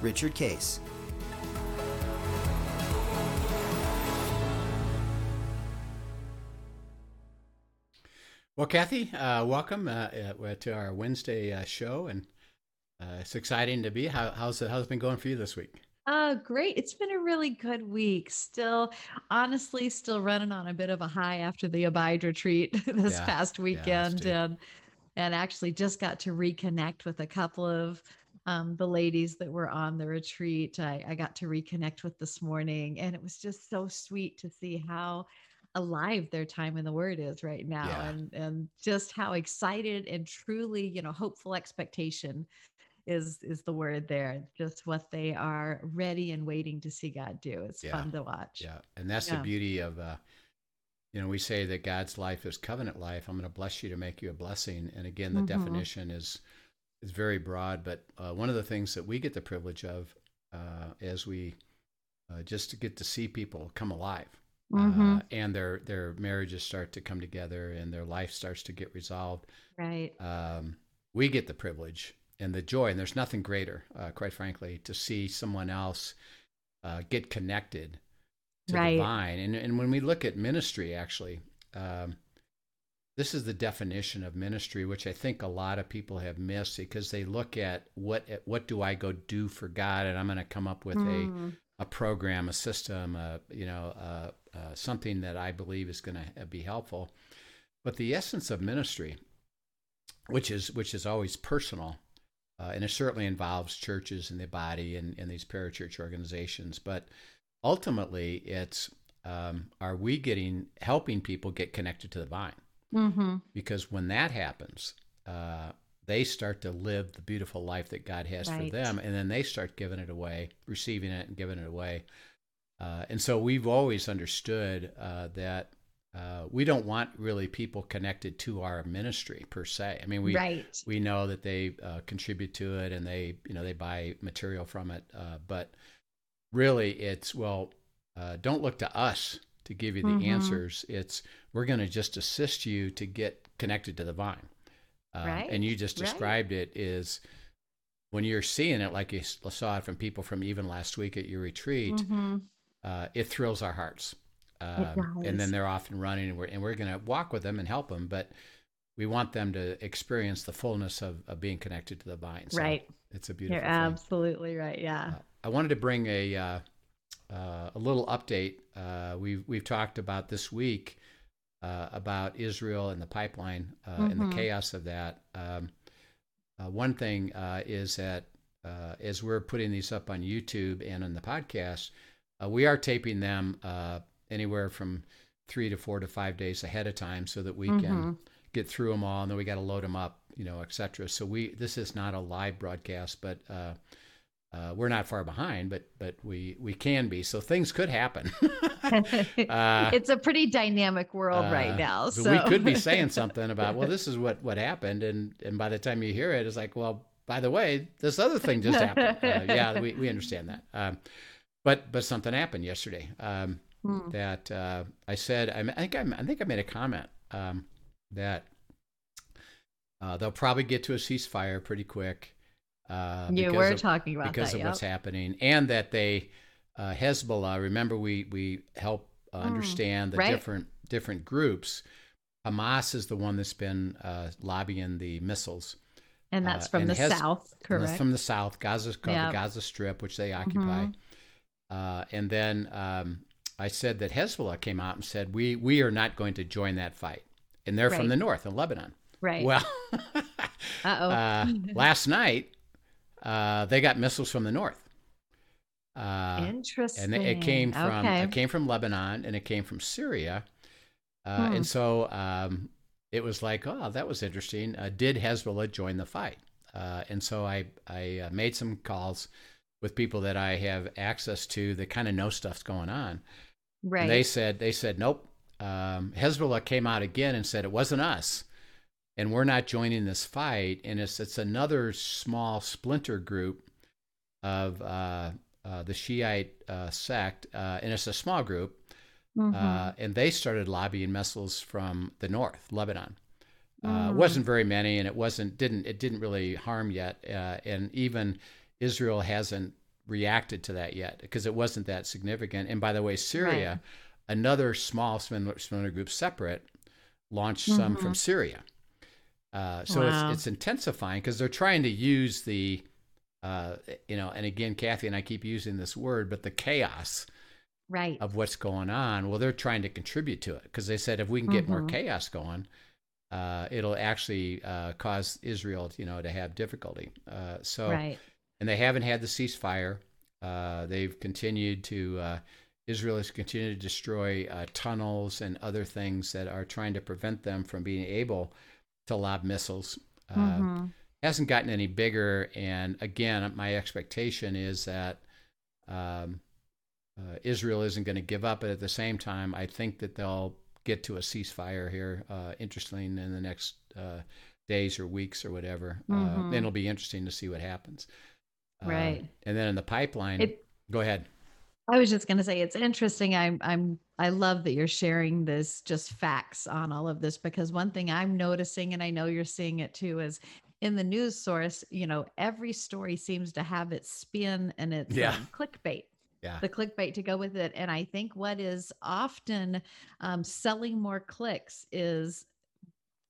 Richard Case. Well, Kathy, uh, welcome uh, uh, to our Wednesday uh, show, and uh, it's exciting to be. How, how's it? How's it been going for you this week? Oh, great. It's been a really good week. Still, honestly, still running on a bit of a high after the Abide retreat this Yeah, past weekend. us too. and and actually just got to reconnect with a couple of um, the ladies that were on the retreat. I, I got to reconnect with this morning, and it was just so sweet to see how alive their time in the word is right now Yeah. and and just how excited and truly you know hopeful expectation is is the word there just what they are ready and waiting to see god do it's Yeah. fun to watch Yeah, and that's the beauty of, uh, you know, we say that God's life is covenant life. I'm going to bless you to make you a blessing, and again, the Mhm. definition is is very broad. But uh, one of the things that we get the privilege of uh, as we uh, just to get to see people come alive, uh, and their their marriages start to come together, and their life starts to get resolved. right um, we get the privilege and the joy, and there's nothing greater, uh, quite frankly, to see someone else uh, get connected to Right. the vine. And, and when we look at ministry, actually, um, this is the definition of ministry, which I think a lot of people have missed because they look at what what do I go do for God, and I'm going to come up with a Mm. a program, a system, uh, you know, uh, uh, something that I believe is going to be helpful. But the essence of ministry, which is which is always personal, uh, and it certainly involves churches and the body and, and these parachurch organizations. But ultimately, it's um, are we getting helping people get connected to the vine? Mhm. Because when that happens, uh, they start to live the beautiful life that God has for them, and then they start giving it away, receiving it, and giving it away. Uh, and so we've always understood uh, that uh, we don't want really people connected to our ministry per se. I mean, we right we know that they uh, contribute to it and they you know they buy material from it, uh, but really it's well, uh, don't look to us to give you the Mhm. answers. It's we're going to just assist you to get connected to the vine. Uh, Right, And you just right. described it is when you're seeing it like you saw it from people from even last week at your retreat Mhm. uh, it thrills our hearts. Um, and then they're off and running, and we're, and we're going to walk with them and help them, but we want them to experience the fullness of, of being connected to the vine. So right It's a beautiful you're thing. absolutely right yeah Uh, I wanted to bring a uh, uh, a little update. Uh, we've we've talked about this week uh, about Israel and the pipeline uh, and Mhm. the chaos of that. Um, uh, one thing uh, is that uh, as we're putting these up on YouTube and on the podcast, uh, we are taping them uh, anywhere from three to four to five days ahead of time so that we can Mhm. get through them all and then we got to load them up you know et cetera so we this is not a live broadcast but uh, we're not far behind but but we we can be. So things could happen. Uh, it's a pretty dynamic world uh, right now so so. we could be saying something about well this is what what happened and and by the time you hear it it's like well by the way this other thing just happened. Uh, yeah we, we understand that. Um, but but something happened yesterday um, Hmm. that uh, I said I, I think I, I think I made a comment um, that uh, they'll probably get to a ceasefire pretty quick. Uh, because were of, talking about because that of yep. what's happening, and that they uh, Hezbollah. Remember, we we help uh, Mm, understand the right. different different groups. Hamas is the one that's been uh, lobbying the missiles. and that's uh, from and the Hez- south And that's correct From the south, Gaza's called Yep. the Gaza Strip, which they occupy. Mhm. Uh, and then um, I said that Hezbollah came out and said we we are not going to join that fight, and they're from the north in Lebanon. right Well, uh, last night uh, they got missiles from the north. Uh, interesting and it came from okay. it came from Lebanon and it came from Syria, uh, Hmm. and so um, it was like, oh, that was interesting. Uh, did Hezbollah join the fight? Uh, and so I I uh, made some calls with people that I have access to that kind of know stuff's going on. Right. And they said they said nope. Um, Hezbollah came out again and said it wasn't us, and we're not joining this fight. And it's it's another small splinter group of uh, uh, the Shiite uh, sect, uh, and it's a small group. Mhm. Uh, and they started lobbying missiles from the north, Lebanon. Uh, Mm. It wasn't very many, and it wasn't didn't it didn't really harm yet. Uh, and even Israel hasn't reacted to that yet because it wasn't that significant. And by the way, Syria, another small splinter, splinter group separate, launched some from Syria. Uh, so Wow. it's it's intensifying because they're trying to use the, uh, you know, and again, Kathy and I keep using this word, but the chaos right. of what's going on. Well, they're trying to contribute to it because they said if we can get more Mhm. chaos going, uh, it'll actually uh, cause Israel, you know, to have difficulty. Uh, so, right. and they haven't had the ceasefire. Uh, they've continued to. Uh, Israel has continued to destroy uh, tunnels and other things that are trying to prevent them from being able to lob missiles. Uh, Mhm. hasn't gotten any bigger. And again, my expectation is that um, uh, Israel isn't going to give up. But at the same time, I think that they'll get to a ceasefire here, uh, interestingly, in the next uh, days or weeks or whatever. Uh, Mhm. and it'll be interesting to see what happens. Uh, Right. and then in the pipeline, It- go ahead. I was just going to say it's interesting. I'm I'm I love that you're sharing this just facts on all of this because one thing I'm noticing and I know you're seeing it too is in the news source, you know, every story seems to have its spin and its Yeah. um, clickbait. Yeah. The clickbait to go with it. And I think what is often um, selling more clicks is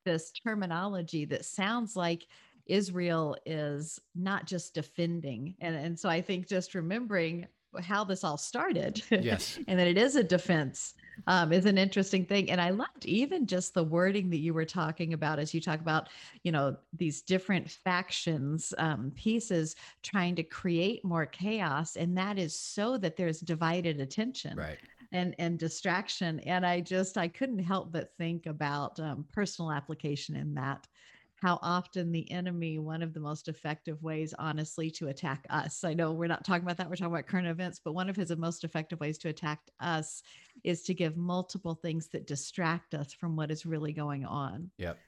this terminology that sounds like Israel is not just defending. And, and so I think just remembering how this all started Yes. and that it is a defense um, is an interesting thing. And I loved even just the wording that you were talking about as you talk about, you know, these different factions, um, pieces trying to create more chaos. And that is so that there's divided attention Right. and and distraction and i just i couldn't help but think about um, personal application in that how often the enemy one of the most effective ways honestly to attack us i know we're not talking about that we're talking about current events but one of his most effective ways to attack us is to give multiple things that distract us from what is really going on Yep.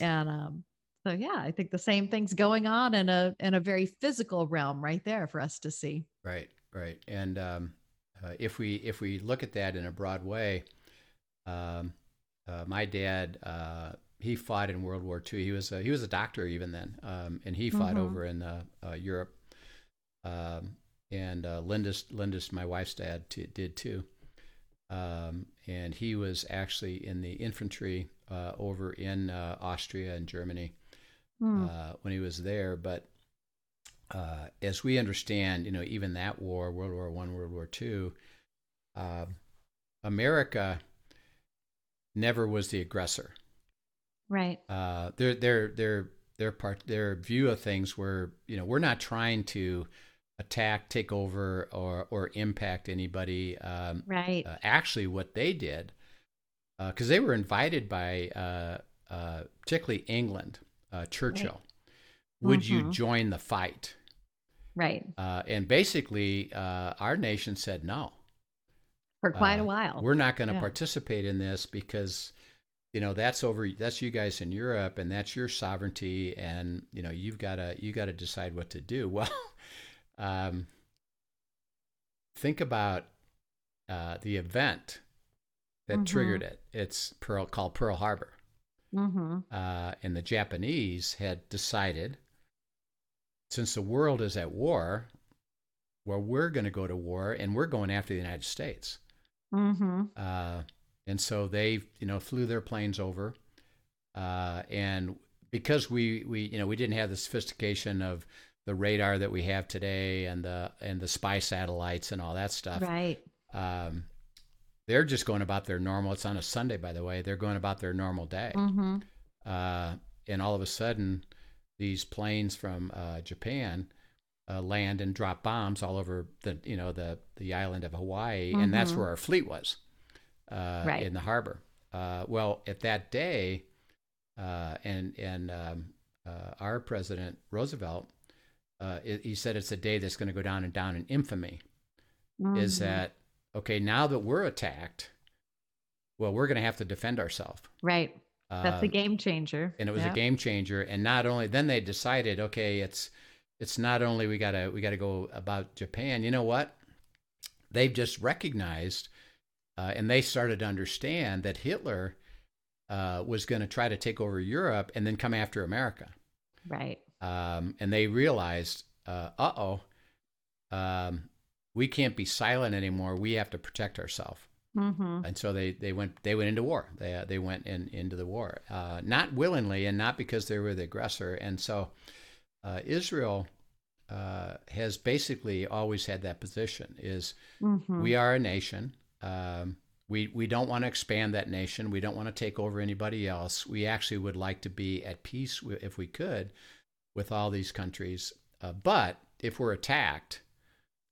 and um so yeah i think the same thing's going on in a in a very physical realm right there for us to see Right, right. And um, uh, if we if we look at that in a broad way, um, uh, my dad uh, he fought in World War II. He was a, he was a doctor even then, um, and he fought Mhm. over in uh, uh, Europe. Um, and uh, Linda's Linda's my wife's dad t- did too. Um, and he was actually in the infantry uh, over in uh, Austria and Germany uh, when he was there. But uh, as we understand, you know, even that war, World War One, World War Two, uh, America never was the aggressor. Right Uh, their their their their part their view of things were, you know, we're not trying to attack, take over, or or impact anybody. Um, right uh, actually, what they did, because they were invited by uh, uh, particularly England, uh, Churchill. Would you Mhm. join the fight? right Uh, and basically, uh, our nation said no. for quite a Uh, while We're not going to Yeah. participate in this because, you know, that's over. That's you guys in Europe, and that's your sovereignty, and you know, you've got to you got to decide what to do. Well, um, think about uh, the event that Mhm. triggered it. It's Pearl called Pearl Harbor, mm-hmm. uh, and the Japanese had decided, since the world is at war, well, we're going to go to war, and we're going after the United States. Mm-hmm. Uh, and so they, you know, flew their planes over. Uh, and because we, we, you know, we didn't have the sophistication of the radar that we have today and the and the spy satellites and all that stuff. Right. Um, they're just going about their normal. It's on a Sunday, by the way. They're going about their normal day. Mm-hmm. Uh, and all of a sudden, these planes from uh, Japan uh, land and drop bombs all over the you know the the island of Hawaii, and that's Mhm. where our fleet was uh, Right. in the harbor. Uh, well, at that day, uh, and and um, uh, our president Roosevelt uh, it, he said it's a day that's going to go down and down in infamy. Mhm. Is that okay? Now that we're attacked, well, we're going to have to defend ourselves. right? That's a Uh, game changer. and it was Yep. a game changer. And not only then they decided, okay, it's it's not only we gotta we gotta go about Japan. You know what? They've just recognized, uh, and they started to understand that Hitler uh, was going to try to take over Europe and then come after America. Right. Um, and they realized, uh oh, um, we can't be silent anymore. We have to protect ourselves Mm-hmm. and so they, they went they went into war. They uh, they went in into the war, uh, not willingly and not because they were the aggressor. And so uh, Israel uh, has basically always had that position: is Mm-hmm. we are a nation. Um, we we don't want to expand that nation. We don't want to take over anybody else. We actually would like to be at peace if we could with all these countries. Uh, but if we're attacked,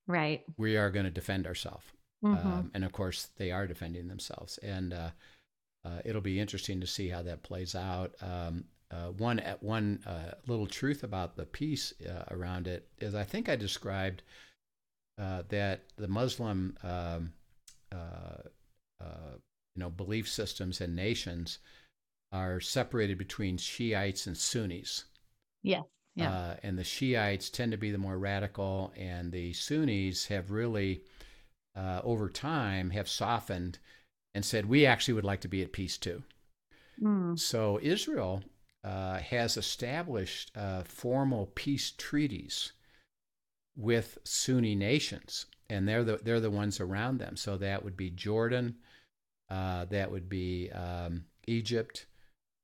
right. we are going to defend ourselves. Mm-hmm. Um, and of course, they are defending themselves. And uh, uh, it'll be interesting to see how that plays out. Um, uh, one one uh, little truth about the peace uh, around it is I think I described uh, that the Muslim um, uh, uh, you know belief systems and nations are separated between Shiites and Sunnis. yes. Yeah. Uh, and the Shiites tend to be the more radical, and the Sunnis have really, uh, over time, have softened and said, we actually would like to be at peace too. Mm. So Israel uh, has established uh, formal peace treaties with Sunni nations, and they're the they're the ones around them. So that would be Jordan, uh, that would be um, Egypt.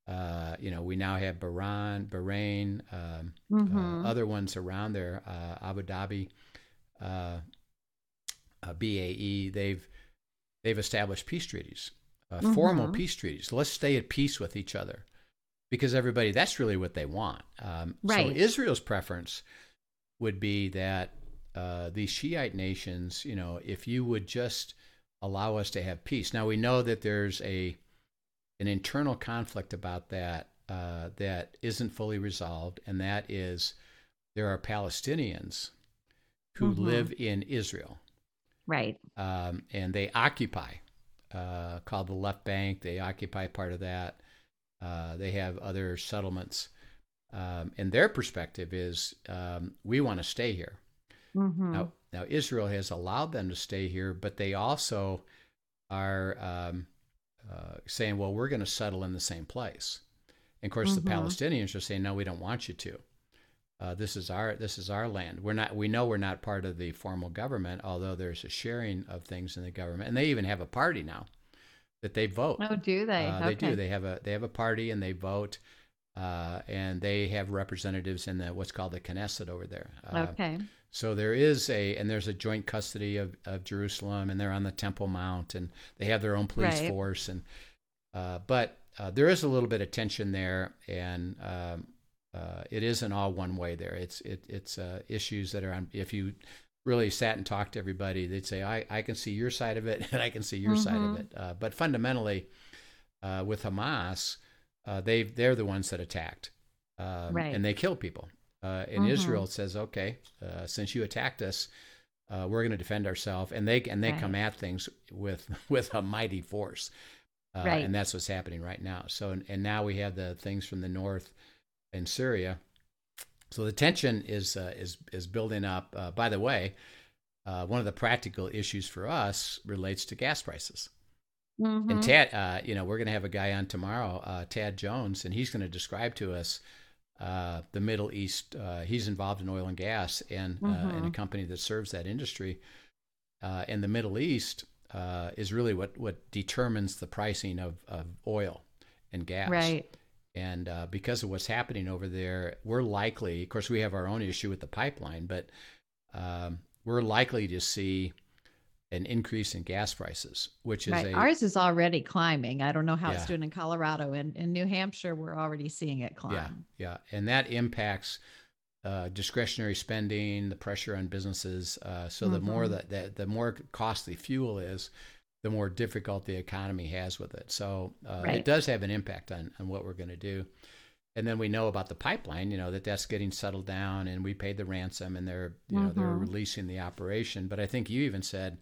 Uh, you know, we now have Bahrain, Bahrain, um, Mhm. uh, other ones around there, uh, Abu Dhabi, uh, uh, UAE. They've they've established peace treaties, uh, formal peace treaties. Let's stay at peace with each other, because everybody that's really what they want. Um, So Israel's preference would be that uh, these Shiite nations, you know, if you would just allow us to have peace. Now we know that there's a an internal conflict about that uh, that isn't fully resolved, and that is there are Palestinians who Mhm. live in Israel, Right. um, and they occupy, uh, called the left bank. They occupy part of that. Uh, they have other settlements, um, and their perspective is um, we want to stay here. Mm-hmm. Now, now Israel has allowed them to stay here, but they also are um, uh, saying, "Well, we're going to settle in the same place." And of course, Mhm. the Palestinians are saying, "No, we don't want you to. Uh, this is our this is our land. We're not. We know we're not part of the formal government, although there's a sharing of things in the government, and they even have a party now that they vote. Oh, do they? Uh, They okay. do. They have a they have a party and they vote, uh, and they have representatives in the what's called the Knesset over there. Uh, okay. So there is a, and there's a joint custody of, of Jerusalem, and they're on the Temple Mount, and they have their own police Right. force, and uh, but uh, there is a little bit of tension there, and um, uh, it isn't all one way there. It's it, it's uh, issues that are on. If you really sat and talked to everybody, they'd say, I, I can see your side of it, and I can see your side of Mhm. it. Uh, but fundamentally, uh, with Hamas, uh, they they're the ones that attacked, um, Right. and they kill people. Uh, and Mhm. Israel says, okay, uh, since you attacked us, uh, we're going to defend ourselves, and they and they come at things with with a mighty force, uh, Right. and that's what's happening right now. So and now we have the things from the north in Syria. So the tension is uh, is is building up. Uh, by the way, uh, one of the practical issues for us relates to gas prices. Mhm. And Tad, uh, you know, we're going to have a guy on tomorrow, uh, Tad Jones, and he's going to describe to us uh, the Middle East. Uh, he's involved in oil and gas and uh, in a company that serves that industry. Uh, and the Middle East uh, is really what, what determines the pricing of, of oil and gas. Right. And uh, because of what's happening over there, we're likely, of course, we have our own issue with the pipeline, but um, we're likely to see an increase in gas prices, which is Right. a Ours is already climbing. I don't know how Yeah. it's doing in Colorado and in New Hampshire. We're already seeing it climb. Yeah, yeah, and that impacts uh, discretionary spending, the pressure on businesses. Uh, so the more Mhm. that, that the more costly fuel is, the more difficult the economy has with it. So uh, it does have an impact on on what we're going to do. and then we know about the pipeline, you know, that that's getting settled down and we paid the ransom and they're, you know, they're Mhm. releasing the operation. But I think you even said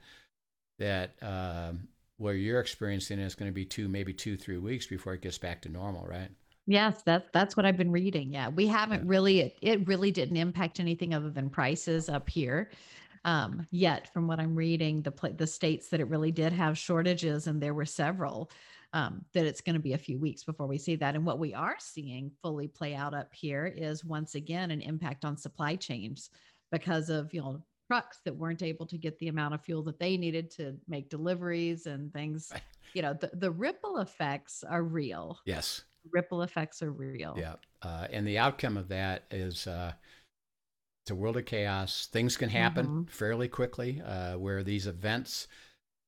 that um, where you're experiencing is going to be two, maybe two, three weeks before it gets back to normal, right? Yes, that's that's what I've been reading. Yeah, we haven't Yeah. really it, it really didn't impact anything other than prices up here. Um, yet from what I'm reading, the pla the states that it really did have shortages, and there were several, um, that it's going to be a few weeks before we see that. And what we are seeing fully play out up here is once again an impact on supply chains because of you know trucks that weren't able to get the amount of fuel that they needed to make deliveries and things. You know, the, the ripple effects are real Yes. ripple effects are real. Yeah. Uh, and the outcome of that is uh, it's a world of chaos. Things can happen Mhm. fairly quickly uh, where these events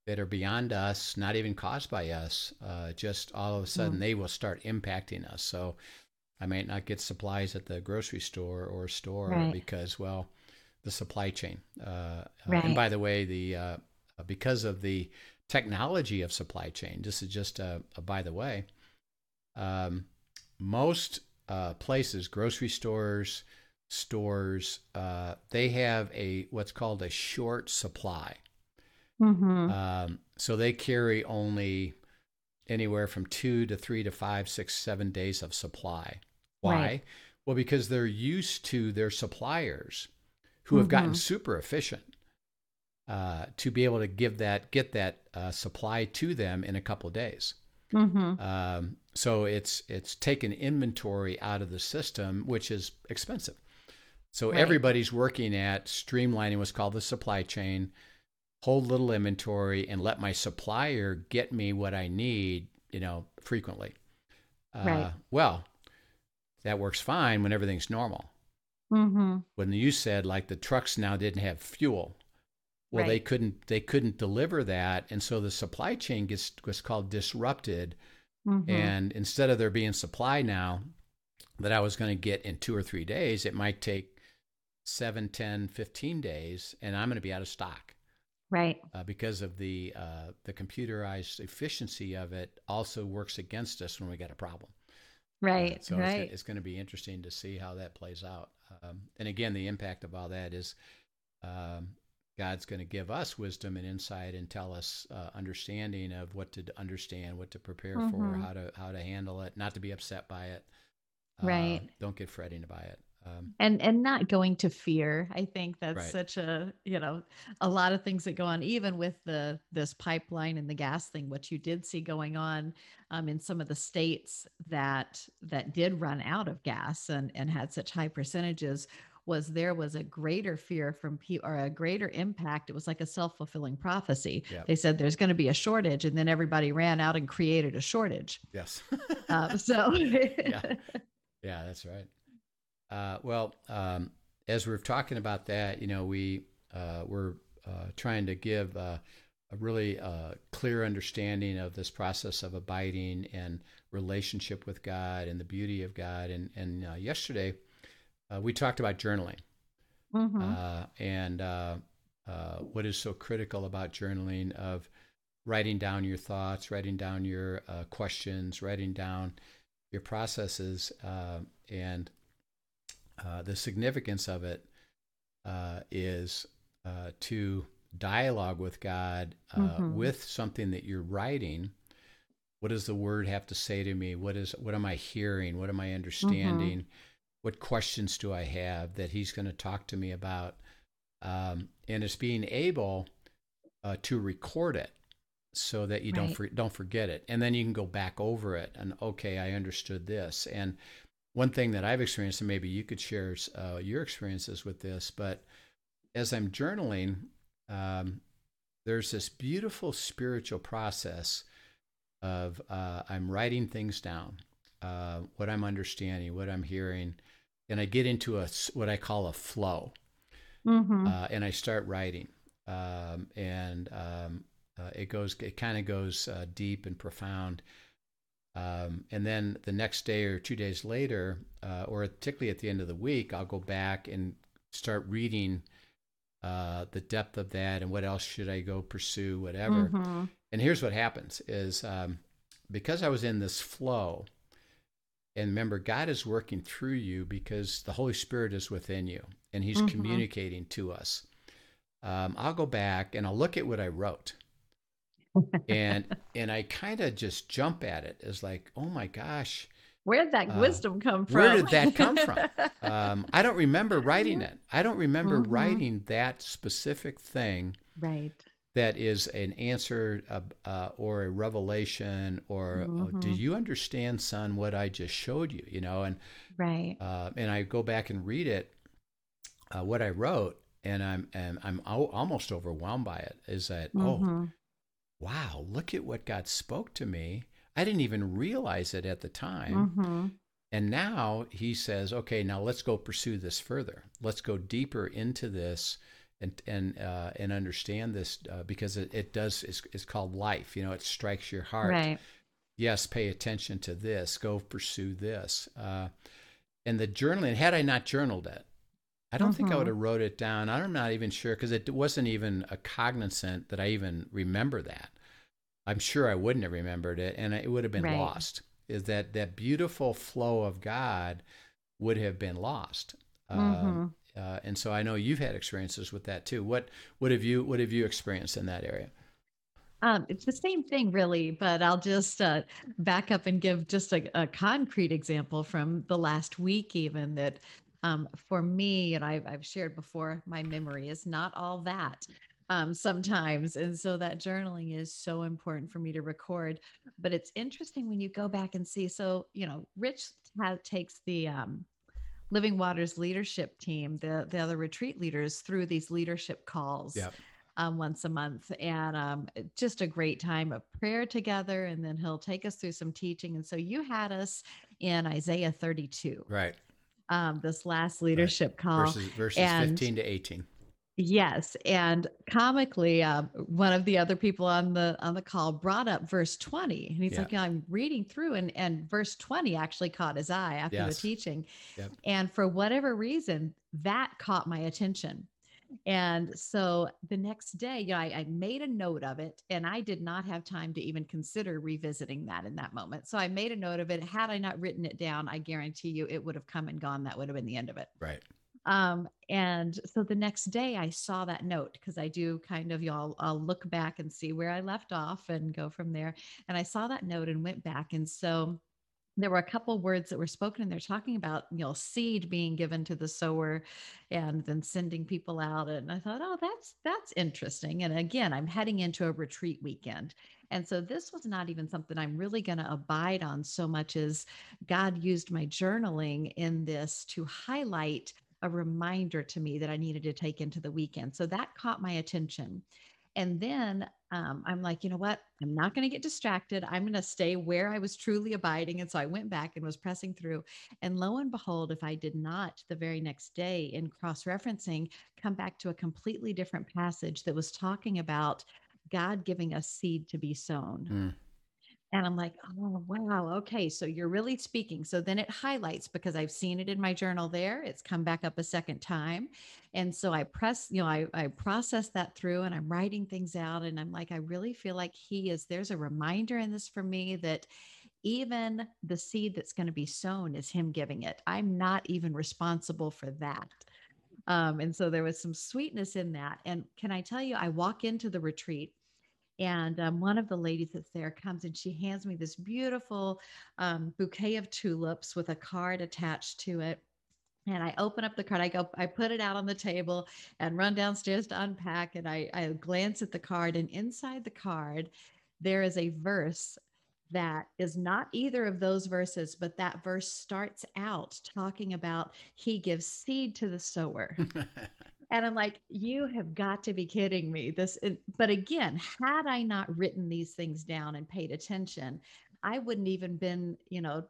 that are beyond us, not even caused by us, uh, just all of a sudden Mm. they will start impacting us. So I might not get supplies at the grocery store or store Right. because, well, the supply chain. Uh, uh, Right. And by the way, the uh, because of the technology of supply chain, this is just a, a by the way, um, most uh, places, grocery stores, stores, uh, they have a what's called a short supply. Mm-hmm. Um, so they carry only anywhere from two to three to five, six, seven days of supply. Why? Right. Well, because they're used to their suppliers who have gotten Mhm. super efficient uh, to be able to give that, get that uh, supply to them in a couple of days. mm-hmm. Um, so it's it's taken inventory out of the system, which is expensive. So Right. everybody's working at streamlining what's called the supply chain, hold little inventory, and let my supplier get me what I need, you know, frequently. Uh, Right. Well, that works fine when everything's normal. Mm-hmm. When you said like the trucks now didn't have fuel, well, they couldn't they couldn't deliver that, and so the supply chain gets what's called disrupted. Mm-hmm. And instead of there being supply now that I was going to get in two or three days, it might take seven, 10, 15 days, and I'm going to be out of stock right. uh, because of the uh, the computerized efficiency of it. Also works against us when we got a problem. Right. so right. it's, it's going to be interesting to see how that plays out. Um, and again, the impact of all that is um, God's going to give us wisdom and insight and tell us uh, understanding of what to understand, what to prepare for, Mhm. how to how to handle it, not to be upset by it. Right. Uh, don't get fretting by it. Um, and and not going to fear i think that's Right. such a you know a lot of things that go on even with the this pipeline and the gas thing what you did see going on um, in some of the states that that did run out of gas and and had such high percentages was there was a greater fear from people or a greater impact it was like a self-fulfilling prophecy Yep. they said there's going to be a shortage and then everybody ran out and created a shortage yes. um, so Yeah, that's right. Uh, well, um, as we're talking about that, you know, we uh, we're uh, trying to give uh, a really uh, clear understanding of this process of abiding and relationship with God and the beauty of God. And and uh, yesterday, uh, we talked about journaling Mhm. uh, and uh, uh, what is so critical about journaling of writing down your thoughts, writing down your uh, questions, writing down your processes, uh, and uh, the significance of it uh, is uh, to dialogue with God uh, Mhm. with something that you're writing. What does the word have to say to me? What is what am I hearing? What am I understanding? What questions do I have that He's going to talk to me about? Um, and it's being able uh, to record it so that you don't for, don't forget it, and then you can go back over it and okay, I understood this. And one thing that I've experienced, and maybe you could share uh, your experiences with this, but as I'm journaling, um, there's this beautiful spiritual process of uh, I'm writing things down, uh, what I'm understanding, what I'm hearing, and I get into a what I call a flow, Mhm. uh, and I start writing, um, and um, uh, it goes, it kind of goes uh, deep and profound. Um, and then the next day or two days later, uh, or particularly at the end of the week, I'll go back and start reading uh, the depth of that and what else should I go pursue, whatever. Mhm. And here's what happens: is um, because I was in this flow, And remember, God is working through you because the Holy Spirit is within you and He's Mhm. communicating to us. Um, I'll go back and I'll look at what I wrote. And and I kind of just jump at it as like, oh my gosh, where did that Uh, wisdom come from? where did that come from? um, I don't remember writing it. I don't remember Mhm. writing that specific thing right. that is an answer uh, uh, or a revelation or oh, do Mhm. you understand son what i just showed you you know and Right. uh, and i go back and read it uh, what i wrote and i'm and i'm al- almost overwhelmed by it is that oh Mhm. Wow look at what god spoke to me i didn't even realize it at the time Mhm. and now he says, okay, now let's go pursue this further. Let's go deeper into this and and uh, and understand this uh, because it, it does. It's, it's called life. You know, it strikes your heart. Right. Yes, pay attention to this. Go pursue this. Uh, and the journaling. Had I not journaled it, I don't think I Mhm. would have wrote it down. I'm not even sure because it wasn't even a cognizant that I even remember that. I'm sure I wouldn't have remembered it, and it would have been Right. lost. Is that that beautiful flow of God would have been lost? Um, uh, and so I know you've had experiences with that too. What what have you what have you experienced in that area? Um, it's the same thing, really, but I'll just uh, back up and give just a, a concrete example from the last week, even that um, for me, and I've, I've shared before, my memory is not all that um, sometimes. And so that journaling is so important for me to record. But it's interesting when you go back and see. So, you know, Rich takes the um, Living Waters leadership team, the, the other retreat leaders, through these leadership calls Yep. um, once a month and um, just a great time of prayer together. And then he'll take us through some teaching. And so you had us in Isaiah 32, Right. Um, this last leadership call. Verses verses and- 15 to 18. Yes, and comically, uh, one of the other people on the on the call brought up verse twenty, and he's Yeah. like, "Yeah, "I'm reading through, and and verse twenty actually caught his eye after Yes. the teaching, Yep. and for whatever reason, that caught my attention." And so the next day, you know, I, I made a note of it, and I did not have time to even consider revisiting that in that moment. So I made a note of it. Had I not written it down, I guarantee you, it would have come and gone. That would have been the end of it. Right. Um, and so the next day I saw that note because I do kind of y'all I'll look back and see where I left off and go from there. And I saw that note and went back. And so there were a couple words that were spoken and they're talking about you know seed being given to the sower and then sending people out and i thought oh that's that's interesting and again i'm heading into a retreat weekend and so this was not even something i'm really going to abide on so much as god used my journaling in this to highlight a reminder to me that i needed to take into the weekend so that caught my attention and then um, I'm like, you know what? I'm not going to get distracted. I'm going to stay where I was truly abiding. And so I went back and was pressing through. And lo and behold, if I did not the very next day in cross referencing, come back to a completely different passage that was talking about God giving us seed to be sown. Mm. And I'm like, oh, wow. Okay. So you're really speaking. So then it highlights because I've seen it in my journal there. It's come back up a second time. And so I press, you know, I, I process that through and I'm writing things out. And I'm like, I really feel like he is, there's a reminder in this for me that even the seed that's going to be sown is him giving it. I'm not even responsible for that. Um, and so there was some sweetness in that. And can I tell you, I walk into the retreat and um, one of the ladies that's there comes and she hands me this beautiful um, bouquet of tulips with a card attached to it. And I open up the card. I go, I put it out on the table and run downstairs to unpack. And I, I glance at the card, and inside the card, there is a verse that is not either of those verses, but that verse starts out talking about he gives seed to the sower. And I'm like, you have got to be kidding me. This, but again, had I not written these things down and paid attention, I wouldn't even been, you know,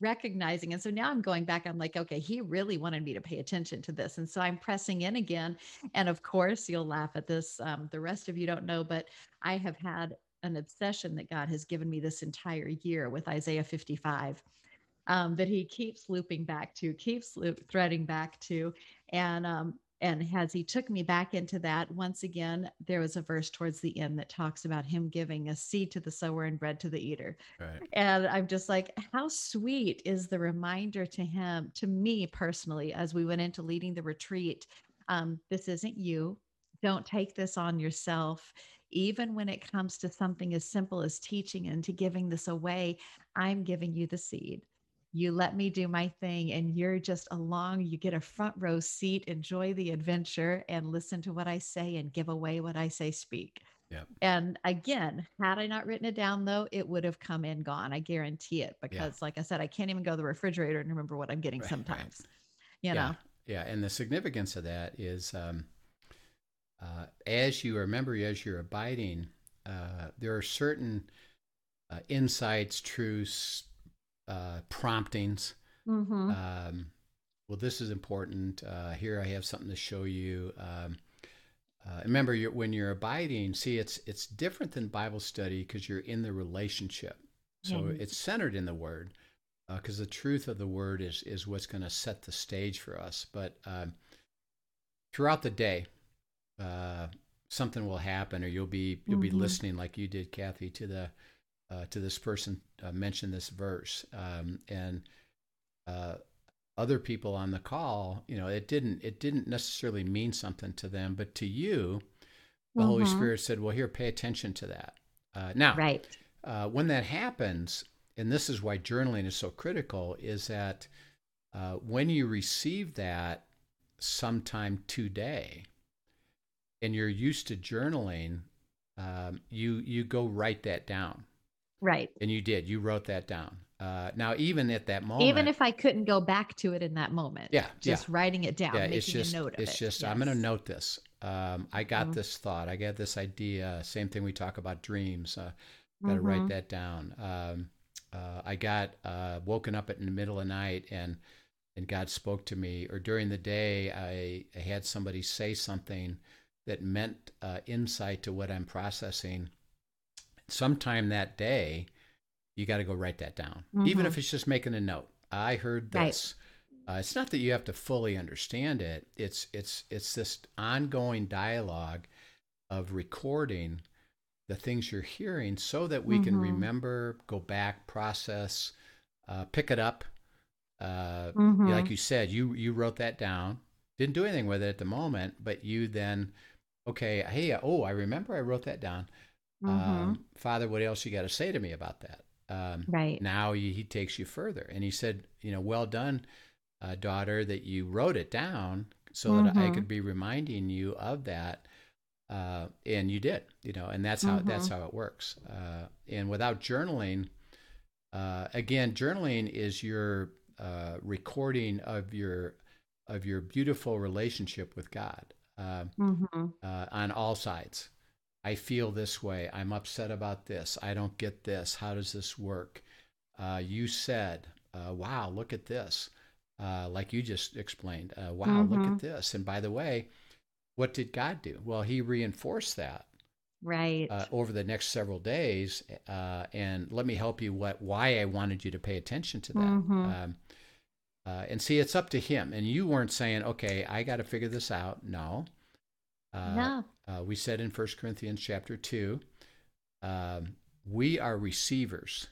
recognizing. And so now I'm going back. I'm like, okay, he really wanted me to pay attention to this. And so I'm pressing in again. And of course, you'll laugh at this. Um, the rest of you don't know, but I have had an obsession that God has given me this entire year with Isaiah 55. Um, that he keeps looping back to, keeps loop, threading back to, and um, and as he took me back into that, once again, there was a verse towards the end that talks about him giving a seed to the sower and bread to the eater. Right. And I'm just like, how sweet is the reminder to him, to me personally, as we went into leading the retreat. Um, this isn't you. Don't take this on yourself. Even when it comes to something as simple as teaching and to giving this away, I'm giving you the seed you let me do my thing and you're just along you get a front row seat enjoy the adventure and listen to what i say and give away what i say speak yeah. And again, had I not written it down though, it would have come and gone. I guarantee it because yeah. like I said, I can't even go to the refrigerator and remember what I'm getting right, sometimes. Right. You yeah. know. Yeah. And the significance of that is um uh as you remember as you're abiding, uh there are certain uh, insights, truths, uh, promptings. Mm-hmm. Um, well, this is important. Uh, here I have something to show you. Um, uh, remember, you're, when you're abiding, see, it's it's different than Bible study because you're in the relationship. So it's centered in the Word because uh, the truth of the Word is is what's going to set the stage for us. But um, throughout the day, uh, something will happen, or you'll be you'll mm-hmm. be listening like you did, Kathy, to the uh, to this person uh, mention this verse, um, and uh, other people on the call, you know, it didn't it didn't necessarily mean something to them, but to you, the mm-hmm. Holy Spirit said, "Well, here, pay attention to that." Uh, now, right uh, when that happens, and this is why journaling is so critical, is that uh, when you receive that sometime today, and you're used to journaling, um, you you go write that down Right. And you did. You wrote that down. Uh, now, even at that moment, even if I couldn't go back to it in that moment, yeah, just yeah. writing it down, yeah, it's just, a note of it's it. just, yes. I'm going to note this. Um, I got mm-hmm. this thought. I got this idea. Same thing we talk about dreams. Uh, got to mm-hmm. write that down. Um, uh, I got uh, woken up in the middle of the night and and God spoke to me, or during the day, I, I had somebody say something that meant uh, insight to what I'm processing sometime that day, you got to go write that down, mm-hmm. even if it's just making a note. I heard this. Right. Uh, it's not that you have to fully understand it. It's it's it's this ongoing dialogue of recording the things you're hearing, so that we mm-hmm. can remember, go back, process, uh, pick it up. Uh, mm-hmm. Like you said, you you wrote that down. Didn't do anything with it at the moment, but you then, okay, hey, oh, I remember I wrote that down. Mm-hmm. Um, Father, what else you got to say to me about that? Um, right. Now he, he, takes you further. And he said, you know, well done, uh, daughter, that you wrote it down so mm-hmm. that I mm-hmm. could be reminding you of that. Uh, and you did, you know, and that's how, mm-hmm. that's how it works. Uh, and without journaling, uh, again, journaling is your uh, recording of your, of your beautiful relationship with God uh, mm-hmm. on all sides. I feel this way. I'm upset about this. I don't get this. How does this work? Uh, you said, uh, wow, look at this. Uh, like you just explained, uh, wow, mm-hmm. look at mm-hmm. this. And by the way, what did God do? Well, He reinforced that. Right. Uh, over the next several days. Uh, and let me help you what why I wanted you to pay attention to that. Mm-hmm. Um, and see, it's up to Him. And you weren't saying, okay, I got to figure this out. No. No. Uh, we said in 1 Corinthians chapter 2, um, we are receivers.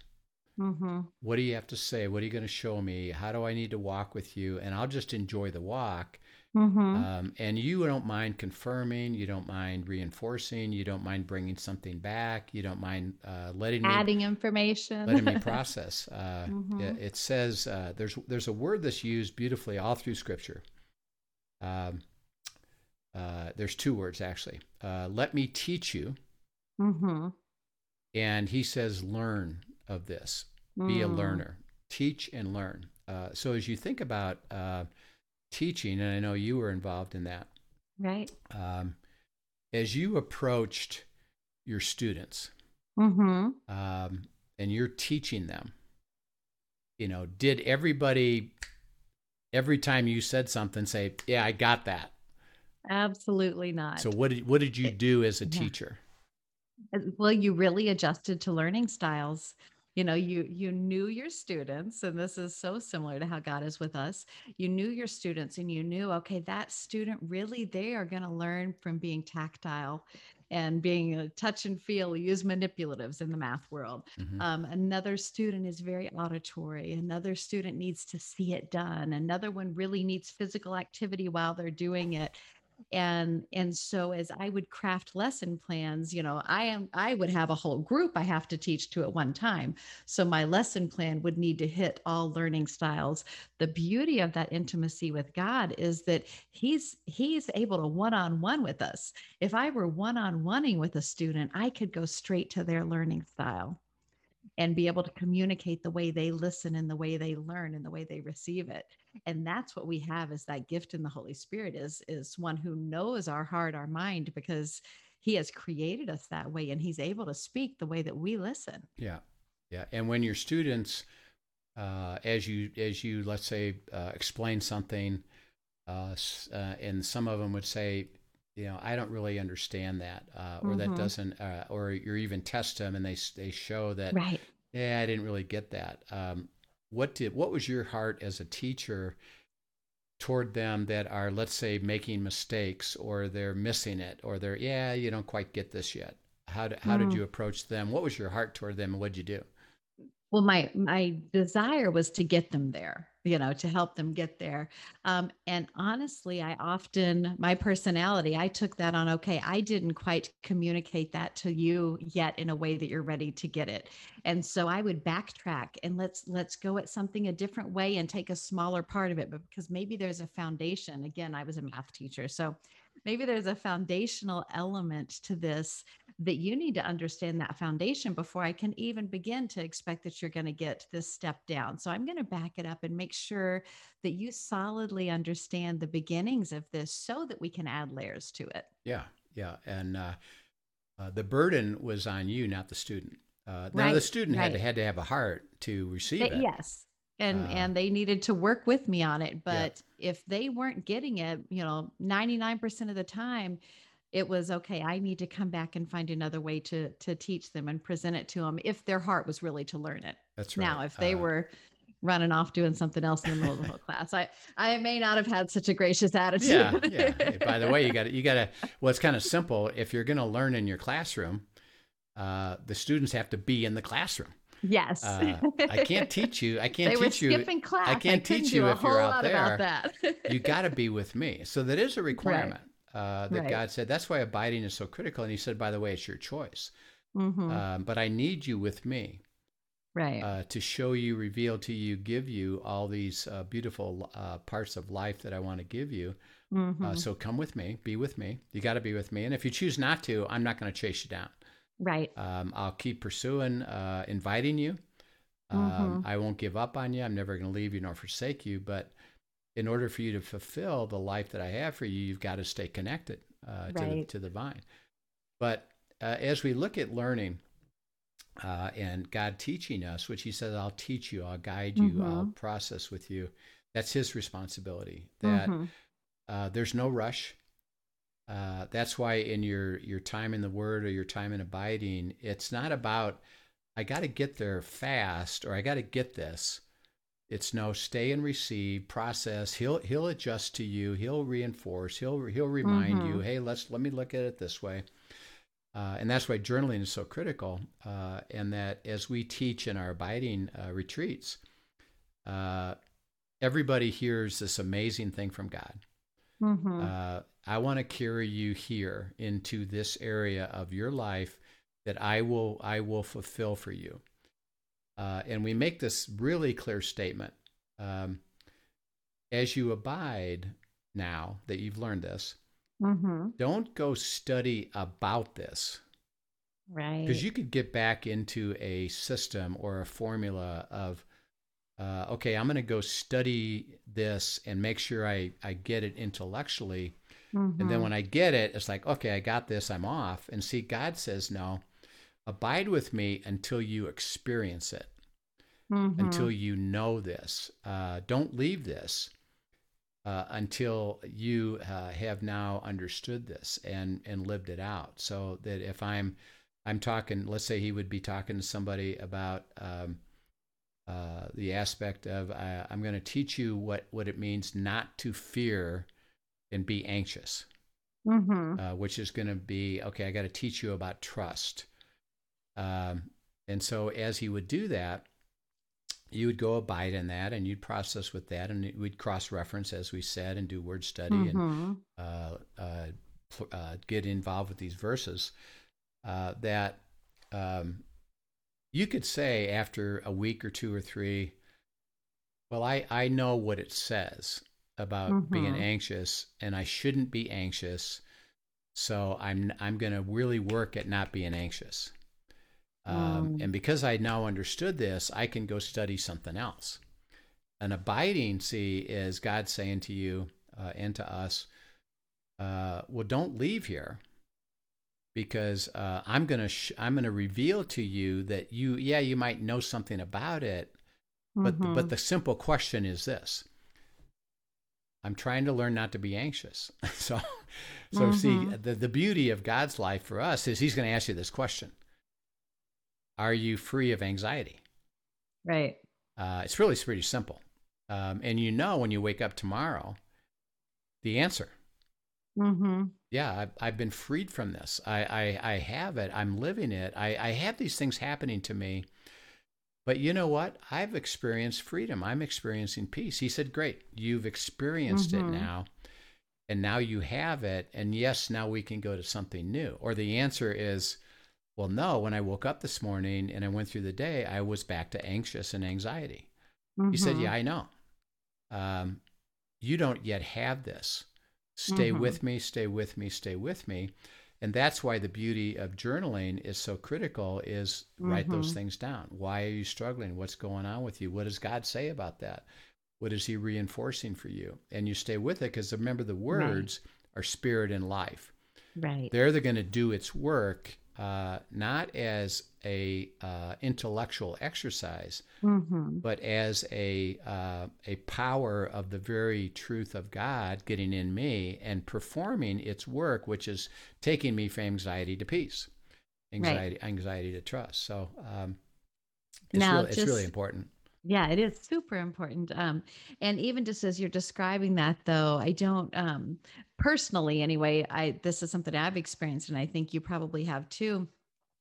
Mm-hmm. What do you have to say? What are you going to show me? How do I need to walk with you? And I'll just enjoy the walk. Mm-hmm. Um, and you don't mind confirming, you don't mind reinforcing, you don't mind bringing something back, you don't mind uh, letting me adding me, information, letting me process. Uh, mm-hmm. it, it, says uh, there's there's a word that's used beautifully all through Scripture. Um, uh, there's two words actually. Uh, let me teach you. Mm-hmm. And he says, learn of this. Mm. Be a mm. learner. Teach and learn. Uh, so as you think about uh, teaching, and I know you were involved in that. Right. Um, as you approached your students mm-hmm. um, and you're teaching them, you know, did everybody, every time you said something, say, yeah, I got that? Absolutely not. So what did what did you do as a yeah. teacher? Well, you really adjusted to learning styles. you know you you knew your students and this is so similar to how god is with us you knew your students and you knew okay that student really they are going to learn from being tactile and being a touch and feel use manipulatives in the math world mm-hmm. um, another student is very auditory another student needs to see it done another one really needs physical activity while they're doing it and and so as i would craft lesson plans you know i am i would have a whole group i have to teach to at one time. So my lesson plan would need to hit all learning styles. The beauty of that intimacy with god is that he's he's able to one-on-one with us. If i were one-on-oneing with a student i could go straight to their learning style and be able to communicate the way they listen and the way they learn and the way they receive it. And that's what we have is that gift in the holy spirit is is one who knows our heart our mind because he has created us that way and he's able to speak the way that we listen. Yeah yeah. And when your students uh, as you as you let's say uh, explain something uh, uh and some of them would say you know i don't really understand that uh, or mm-hmm. that doesn't uh, or you're even test them and they they show that right. Yeah i didn't really get that. Um, what did what was your heart as a teacher toward them that are let's say making mistakes or they're missing it or they're yeah you don't quite get this yet. How did, how mm. did you approach them? What was your heart toward them and what did you do well my my desire was to get them there you know to help them get there. Um, and honestly i often my personality i took that on okay i didn't quite communicate that to you yet in a way that you're ready to get it. And so i would backtrack and let's let's go at something a different way and take a smaller part of it but because maybe there's a foundation again i was a math teacher so maybe there's a foundational element to this that you need to understand that foundation before I can even begin to expect that you're going to get this step down. So I'm going to back it up and make sure that you solidly understand the beginnings of this so that we can add layers to it. Yeah. Yeah. And uh, uh, the burden was on you, not the student. Uh, now right, the student right. had to had to have a heart to receive it. Yes, and uh, and they needed to work with me on it but yeah. if they weren't getting it you know 99% of the time it was okay i need to come back and find another way to to teach them and present it to them if their heart was really to learn it that's right now if they uh, were running off doing something else in the middle of the whole class i i may not have had such a gracious attitude yeah yeah hey, by the way you got you got to well it's kind of simple if you're going to learn in your classroom uh, the students have to be in the classroom Yes. Uh, I can't teach you. I can't teach you. Skipping class. I can't I teach you if you're out there. you got to be with me. So that is a requirement right. Uh, that right. God said. That's why abiding is so critical. And He said, by the way, it's your choice. Mm-hmm. Um, but I need you with me. Right. Uh, to show you, reveal to you, give you all these uh, beautiful uh, parts of life that I want to give you. Mm-hmm. so come with me, be with me. You got to be with me. And if you choose not to, I'm not going to chase you down. Right. Um, I'll keep pursuing, uh, inviting you. Um, mm-hmm. I won't give up on you. I'm never going to leave you nor forsake you. But in order for you to fulfill the life that I have for you, you've got to stay connected uh, right. to, the, to the vine. But uh, as we look at learning uh, and God teaching us, which He says, I'll teach you, I'll guide you, mm-hmm. I'll process with you, that's His responsibility. That mm-hmm. Uh, there's no rush. Uh, that's why in your your time in the Word or your time in abiding, it's not about I got to get there fast or I got to get this. It's no stay and receive process. He'll he'll adjust to you. He'll reinforce. He'll he'll remind mm-hmm. you. Hey, let's let me look at it this way. Uh, and that's why journaling is so critical. Uh, and that as we teach in our abiding uh, retreats, uh, everybody hears this amazing thing from God. Mm-hmm. Uh, I want to carry you here into this area of your life that I will I will fulfill for you. Uh, and we make this really clear statement. Um, as you abide now that you've learned this, mm-hmm. don't go study about this. Right. Because you could get back into a system or a formula of, uh, okay, I'm going to go study this and make sure I, I get it intellectually. Mm-hmm. And then mm-hmm. when I get it, it's like, okay, I got this, I'm off. And see, God says, no, abide with me until you experience it, mm-hmm. until you know this. Uh, don't leave this uh, until you uh, have now understood this and, and lived it out. So that if I'm I'm talking, let's say he would be talking to somebody about um, uh, the aspect of uh, I'm going to teach you what, what it means not to fear and be anxious, Mm-hmm. uh, which is going to be okay, I got to teach you about trust. Um, and so as he would do that, you would go abide in that and you'd process with that and we'd cross reference, as we said, and do word study and Mm-hmm. uh, uh, uh, get involved with these verses uh, that um, you could say after a week or two or three, well, I, I know what it says about being Mhm. anxious and I shouldn't be anxious. So I'm, I'm going to really work at not being anxious. Um. And because I now understood this, I can go study something else. An abiding, see, is God saying to you uh, and to us, uh, well, don't leave here because uh, I'm gonna sh- I'm gonna reveal to you that you yeah you might know something about it, but Mhm. but the simple question is this: I'm trying to learn not to be anxious. so so see Mhm. the the beauty of God's life for us is He's going to ask you this question: Are you free of anxiety? right. Uh, it's really it's pretty simple, um, and you know when you wake up tomorrow, the answer. Mm-hmm. yeah I've, I've been freed from this. I, I i have it. I'm living it. I, I have these things happening to me. But you know what? I've experienced freedom. I'm experiencing peace. He said great. You've experienced Mhm. it now. And now you have it. And yes now we can go to something new. Or the answer is well no when i woke up this morning and i went through the day i was back to anxious and anxiety. He said yeah i know. Um, you don't yet have this. Stay Mhm. with me stay with me stay with me. And that's why the beauty of journaling is so critical is write those Mhm. things down. Why are you struggling? What's going on with you? What does god say about that? What is he reinforcing for you? And you stay with it because remember the words are spirit and life. Right. they're going to do its work uh, not as a uh, intellectual exercise Mm-hmm. but as a uh, a power of the very truth of God getting in me and performing its work, which is taking me from anxiety to peace, anxiety anxiety to trust. So um, it's, Now, really, it's really important. Yeah, it is super important. Um, and even just as you're describing that, though, I don't um, personally, anyway. I this is something I've experienced, and I think you probably have too,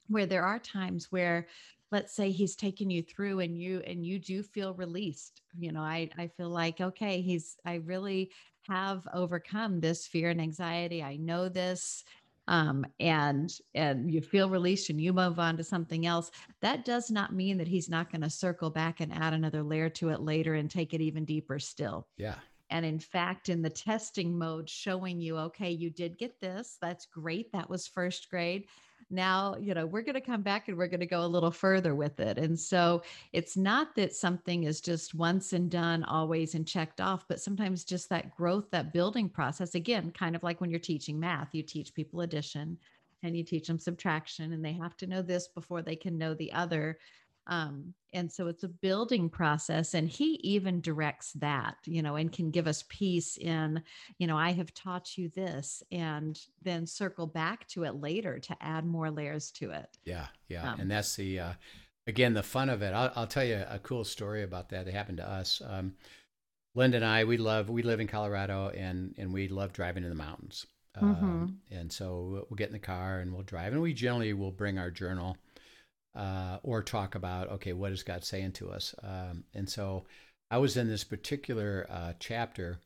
where there are times where, let's say, he's taking you through, and you and you do feel released. You know, I I feel like okay, he's I really have overcome this fear and anxiety. I know this um and and you feel released and you move on to something else that does not mean that he's not going to circle back and add another layer to it later and take it even deeper still. Yeah, And in fact, in the testing mode, showing you, okay, you did get this. That's great. That was first grade. Now, you know, we're going to come back and we're going to go a little further with it. And so it's not that something is just once and done, always and checked off, but sometimes just that growth, that building process. Again, kind of like when you're teaching math, you teach people addition and you teach them subtraction, and they have to know this before they can know the other um, and so it's a building process and he even directs that you know and can give us peace in you know i have taught you this and then circle back to it later to add more layers to it yeah, yeah. Um, and that's the uh, again the fun of it. I'll, I'll tell you a cool story about that. It happened to us. Um, Linda and I, we love we live in Colorado, and and we love driving in the mountains. Um, and so we'll get in the car and we'll drive, and we generally will bring our journal uh, or talk about okay, what is God saying to us? Um, and so I was in this particular uh, chapter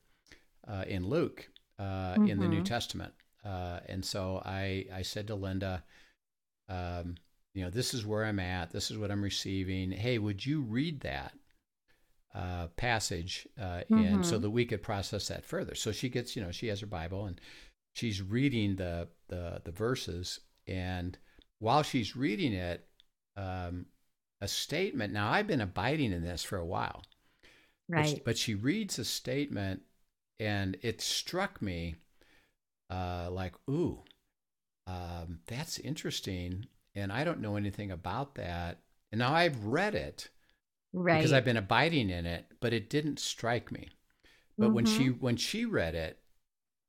uh, in Luke uh, in the New Mhm. Testament, uh, and so I I said to Linda, um, you know, this is where I'm at. This is what I'm receiving. Hey, would you read that? Uh, passage, uh, and so that we could process that further. So she gets, you know, she has her Bible and she's reading the the, the verses, and while she's reading it, um, a statement. Now I've been abiding in this for a while, but she- right But she, reads a statement, and it struck me uh, like, ooh, um, that's interesting, and I don't know anything about that. And now I've read it right because I've been abiding in it, but it didn't strike me. But when she Mm-hmm. when she read it,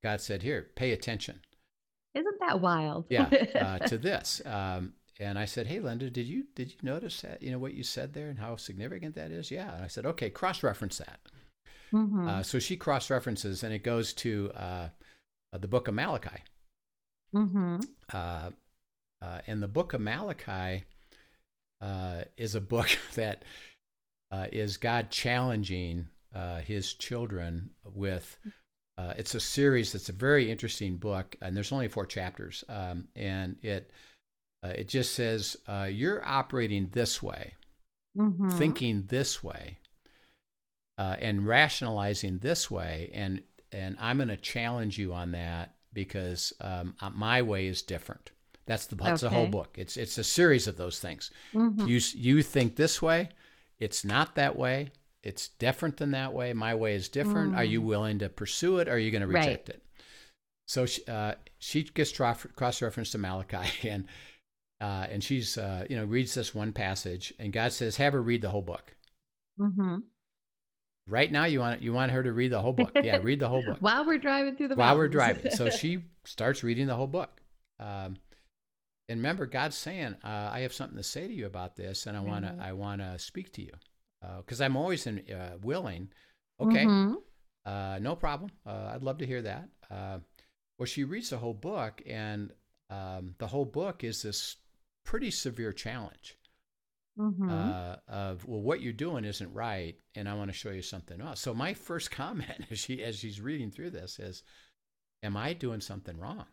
God said, "Here, pay attention." isn't that wild Yeah, uh, to this, um, and I said, "Hey, Linda, did you did you notice that? You know what you said there and how significant that is?" Yeah. And I said, "Okay, cross reference that." Mhm. Uh, so she cross references, and it goes to uh, uh, the book of Malachi. Mhm. Uh, uh, and the book of Malachi uh, is a book that uh, is God challenging uh, His children with. Uh, it's a series. It's a very interesting book, and there's only four chapters. Um, and it uh, it just says uh, you're operating this way, Mhm. thinking this way, uh, and rationalizing this way, and and I'm going to challenge you on that because um, uh, my way is different. That's the that's the whole book. It's it's a series of those things. Mhm. You you think this way, it's not that way. It's different than that way. My way is different. Are you Mm. willing to pursue it? Or are you going to Right. reject it? So she, uh, she gets cross referenced to Malachi, and uh, and she's uh, you know reads this one passage, and God says, "Have her read the whole book." Mhm. Right now, you want you want her to read the whole book. Yeah, read the whole book While we're driving through the while we're driving. So she starts reading the whole book. Um, and remember, God's saying, uh, "I have something to say to you about this, and I want to Mhm. I want to speak to you because I'm always in, uh, willing." Okay, Mhm. uh, no problem. Uh, I'd love to hear that. Uh, well, she reads the whole book, and um, the whole book is this pretty severe challenge Mhm. uh, of well, what you're doing isn't right, and I want to show you something else. So my first comment as she as she's reading through this is, "Am I doing something wrong?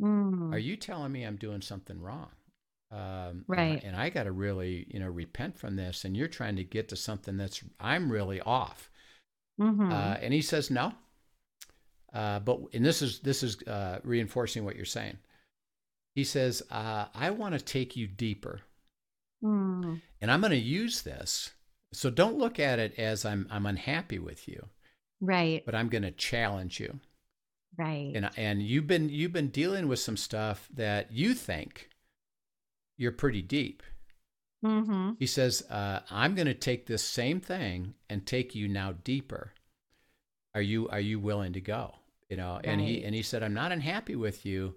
Mm. Are you telling me I'm doing something wrong?" Um, Right. And I, got to really, you know, repent from this. And you're trying to get to something that's I'm really off. Mhm. Uh, and he says no. Uh, but and this is this is uh, reinforcing what you're saying. He says, uh, "I want to take you deeper." Mm. and I'm going to use this. So don't look at it as I'm I'm unhappy with you, Right. but I'm going to challenge you. Right. And and you've been you've been dealing with some stuff that you think you're pretty deep. mm-hmm. He says, uh, "I'm going to take this same thing and take you now deeper. Are you are you willing to go?" You know, and he and he said, "I'm not unhappy with you,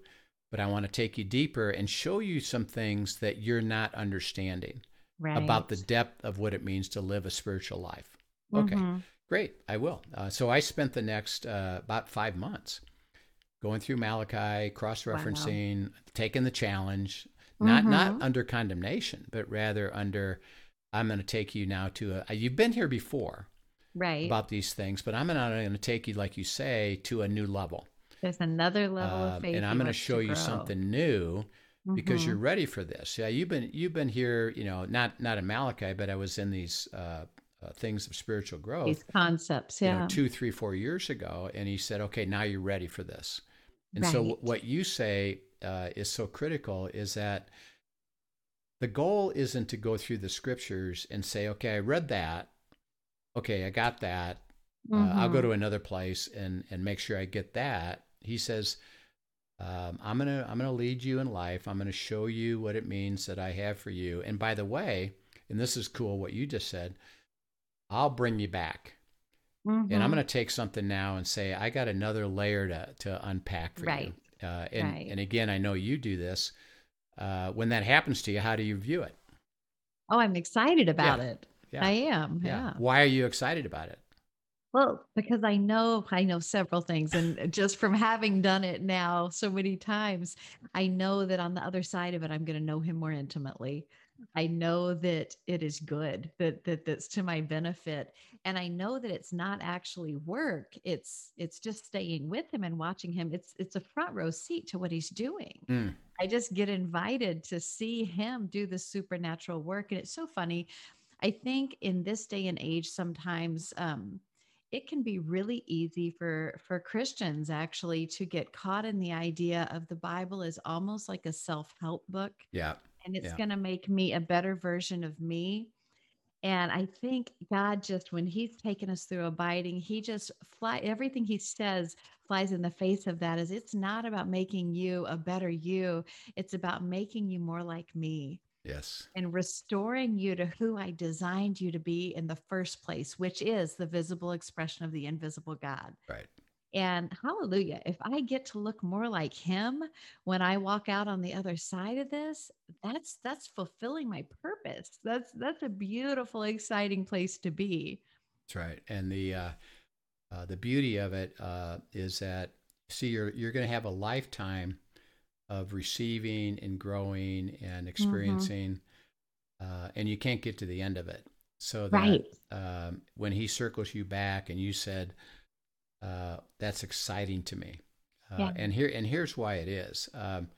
but I want to take you deeper and show you some things that you're not understanding." Right. about the depth of what it means to live a spiritual life. Okay, Mhm. great. I will. Uh, so I spent the next uh, about five months going through Malachi, cross referencing, taking the challenge, not not Mhm. under condemnation, but rather under I'm going to take you now to a. You've been here before Right. about these things, but I'm not going to take you, like you say, to a new level. There's another level Um, of faith. and I'm going to show you something new because Mhm. you're ready for this. Yeah, you've been you've been here, you know, not not in Malachi, but I was in these uh, uh, things of spiritual growth, these concepts. you Yeah. know, two, three, four years ago, and he said, "Okay, now you're ready for this." And so, Right. wh- what you say uh, is so critical is that the goal isn't to go through the scriptures and say, "Okay, I read that. Okay, I got that. Uh, I'll go Mhm. to another place and and make sure I get that." He says, um, "I'm gonna I'm gonna lead you in life. I'm gonna show you what it means that I have for you. And by the way, and this is cool what you just said, I'll bring you back, and I'm Mhm. gonna take something now and say I got another layer to to unpack for Right. you. Uh, and Right. and again, I know you do this. Uh, when that happens to you, how do you view it? Oh, I'm excited about it. Yeah. I am. Yeah. Why are you excited about it? Well, because I know I know several things, and just from having done it now so many times, I know that on the other side of it, I'm going to know him more intimately. I know that it is good, that that that's to my benefit, and I know that it's not actually work. It's it's just staying with him and watching him. It's it's a front row seat to what he's doing. Mm. I just get invited to see him do the supernatural work, and it's so funny. I think in this day and age, sometimes um, it can be really easy for for Christians actually to get caught in the idea of the Bible is almost like a self help book, Yeah. and it's Yeah. going to make me a better version of me. And I think God just, when He's taken us through abiding, He just fly everything He says flies in the face of that. Is it's not about making you a better you; it's about making you more like me Yes. and restoring you to who I designed you to be in the first place, which is the visible expression of the invisible God. Right. And hallelujah, if I get to look more like him when I walk out on the other side of this, that's that's fulfilling my purpose. That's that's a beautiful, exciting place to be. That's right. And the uh, uh, the beauty of it uh, is that see you're you're going to have a lifetime of receiving and growing and Mm-hmm. experiencing, uh, and you can't get to the end of it. So that Right. um, when he circles you back and you said, uh, "That's exciting to me," uh, Yeah. and here and here's why it is, um,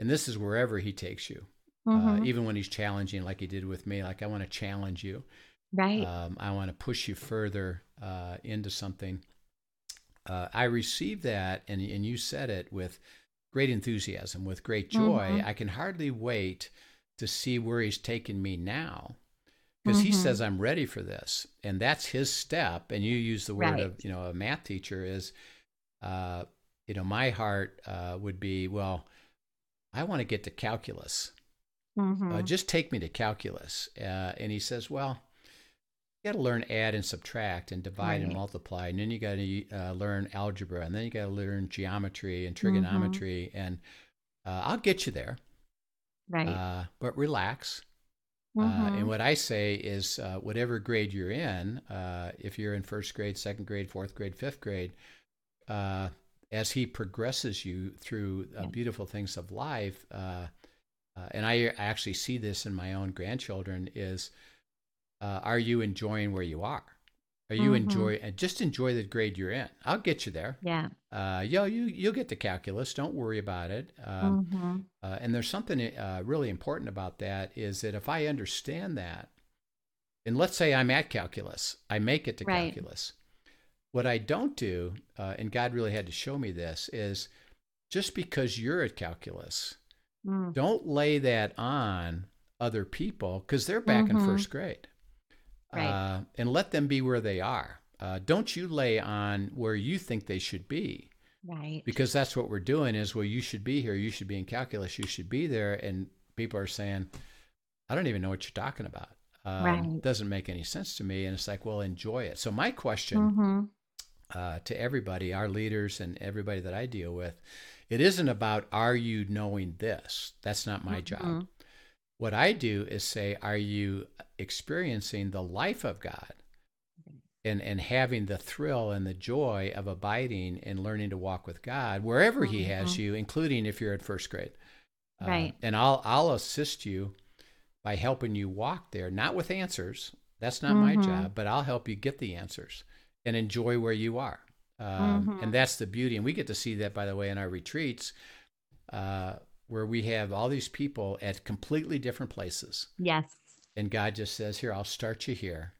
and this is wherever he takes you, uh, Mhm. even when he's challenging, like he did with me. Like I want to challenge you. Right. Um, I want to push you further uh, into something. Uh, I received that, and, and you said it with great enthusiasm, with great joy. Mhm. I can hardly wait to see where he's taking me now. Because he Mhm. says I'm ready for this, and that's his step. And you use the word Right. of you know a math teacher is, uh, you know, my heart uh, would be well, I want to get to calculus uh, Mhm. just take me to calculus. Uh, and he says, well, you got to learn add and subtract and divide and multiply. And then you got to uh, learn algebra. And then you got to learn geometry and trigonometry. And uh, I'll get you there. right. Uh, but relax. Uh, and what I say is, uh, whatever grade you're in, uh, if you're in first grade, second grade, fourth grade, fifth grade, uh, as he progresses you through uh, Yeah. beautiful things of life, uh, uh, and I actually see this in my own grandchildren, is uh, are you enjoying where you are? Are you Mhm. enjoy and just enjoy the grade you're in? I'll get you there. yeah. Uh, yo, you you'll get the calculus. Don't worry about it. Um, Mhm. uh, and there's something uh, really important about that is that if I understand that, and let's say I'm at calculus, I make it to Right. calculus. What I don't do, uh, and God really had to show me this, is just because you're at calculus, Mm. don't lay that on other people because they're back in Mhm. first grade. Right. Uh, and let them be where they are. Uh, don't you lay on where you think they should be Right. because that's what we're doing is well you should be here you should be in calculus you should be there and people are saying i don't even know what you're talking about um, Right. doesn't make any sense to me and it's like well enjoy it so my question Mhm. uh, to everybody our leaders and everybody that i deal with it isn't about are you knowing this that's not my job Mhm. what i do is say are you experiencing the life of god and and having the thrill and the joy of abiding and learning to walk with God wherever He has Mhm. you, including if you're at first grade. Uh, Right. and I'll I'll assist you by helping you walk there, not with answers. That's not my Mhm. job, but I'll help you get the answers and enjoy where you are. Um, Mhm. And that's the beauty, and we get to see that, by the way, in our retreats, uh, where we have all these people at completely different places Yes. And God just says, "Here, I'll start you here.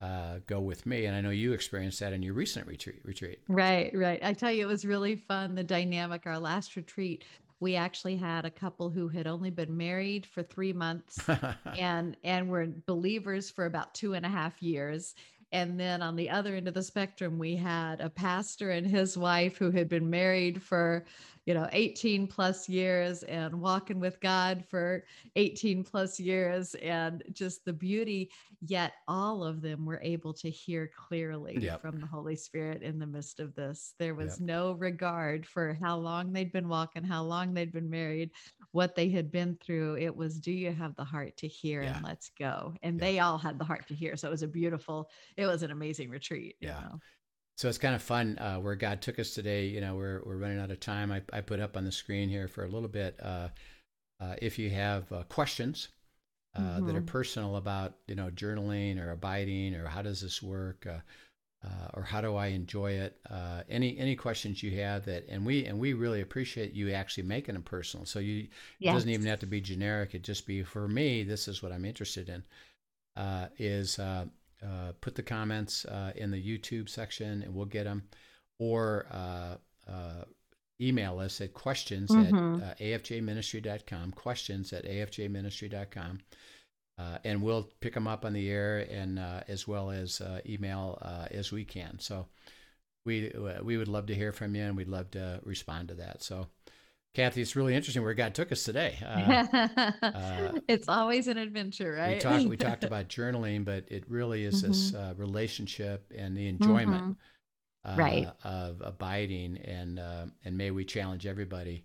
Uh, go with me." And I know you experienced that in your recent retreat. Retreat. Right, right. I tell you, it was really fun. The dynamic, our last retreat, we actually had a couple who had only been married for three months and and were believers for about two and a half years. And then on the other end of the spectrum, we had a pastor and his wife who had been married for, you know, 18 plus years and walking with God for 18 plus years. And just the beauty, yet all of them were able to hear clearly Yep. from the Holy Spirit in the midst of this. There was Yep. no regard for how long they'd been walking, how long they'd been married, what they had been through. It was, do you have the heart to hear Yeah. and let's go? And Yeah. they all had the heart to hear. So it was a beautiful, it was an amazing retreat. you Yeah. know? So it's kind of fun uh, where God took us today. You know, we're we're running out of time. I, I put up on the screen here for a little bit. Uh, uh, if you have uh, questions uh, that are Mhm. personal about you know journaling or abiding or how does this work uh, or how do I enjoy it? Uh, any any questions you have that and we and we really appreciate you actually making them personal. So you it doesn't even have to be generic. It just be for me. This is what I'm interested in. Uh, is uh, uh, put the comments uh, in the YouTube section and we'll get them, or uh, uh, email us at questions Mhm. at uh, afjministry.com. Questions at afjministry.com. Uh, and we'll pick them up on the air and uh, as well as uh, email uh, as we can. So we uh, we would love to hear from you and we'd love to respond to that. So Kathy, it's really interesting where God took us today. Uh, it's always an adventure, right? we talked we talked about journaling, but it really is this Mm-hmm. uh, relationship and the enjoyment uh, Right. of abiding, and uh, and may we challenge everybody: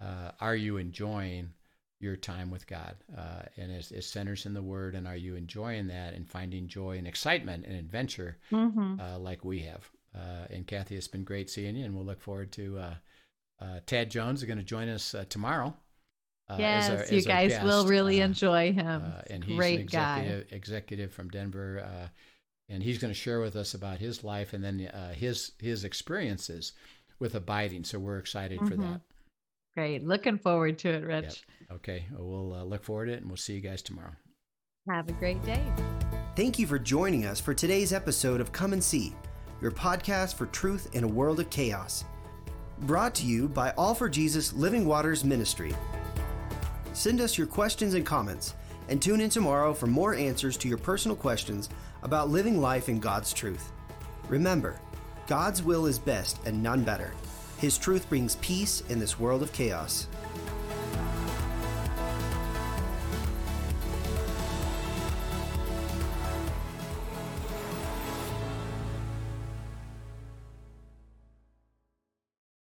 uh, Are you enjoying your time with God? Uh, and it, it centers in the Word, and are you enjoying that and finding joy and excitement and adventure Mhm. uh, like we have? Uh, and Kathy, it's been great seeing you, and we'll look forward to. Uh, uh, Tad Jones is going to join us uh, tomorrow. Uh, yes, our- you guys will really enjoy him. and he's Great an guy. executive, executive from Denver, uh, and he's going to share with us about his life and then uh, his his experiences with abiding. So we're excited for Mhm. that. Great. Looking forward to it, Rich. Okay, well, we'll uh, look forward to it, and we'll see you guys tomorrow. Have a great day. Thank you for joining us for today's episode of Come and See, your podcast for truth in a world of chaos. Brought to you by All for Jesus Living Waters Ministry. Send us your questions and comments, and tune in tomorrow for more answers to your personal questions about living life in God's truth. Remember, God's will is best and none better. His truth brings peace in this world of chaos.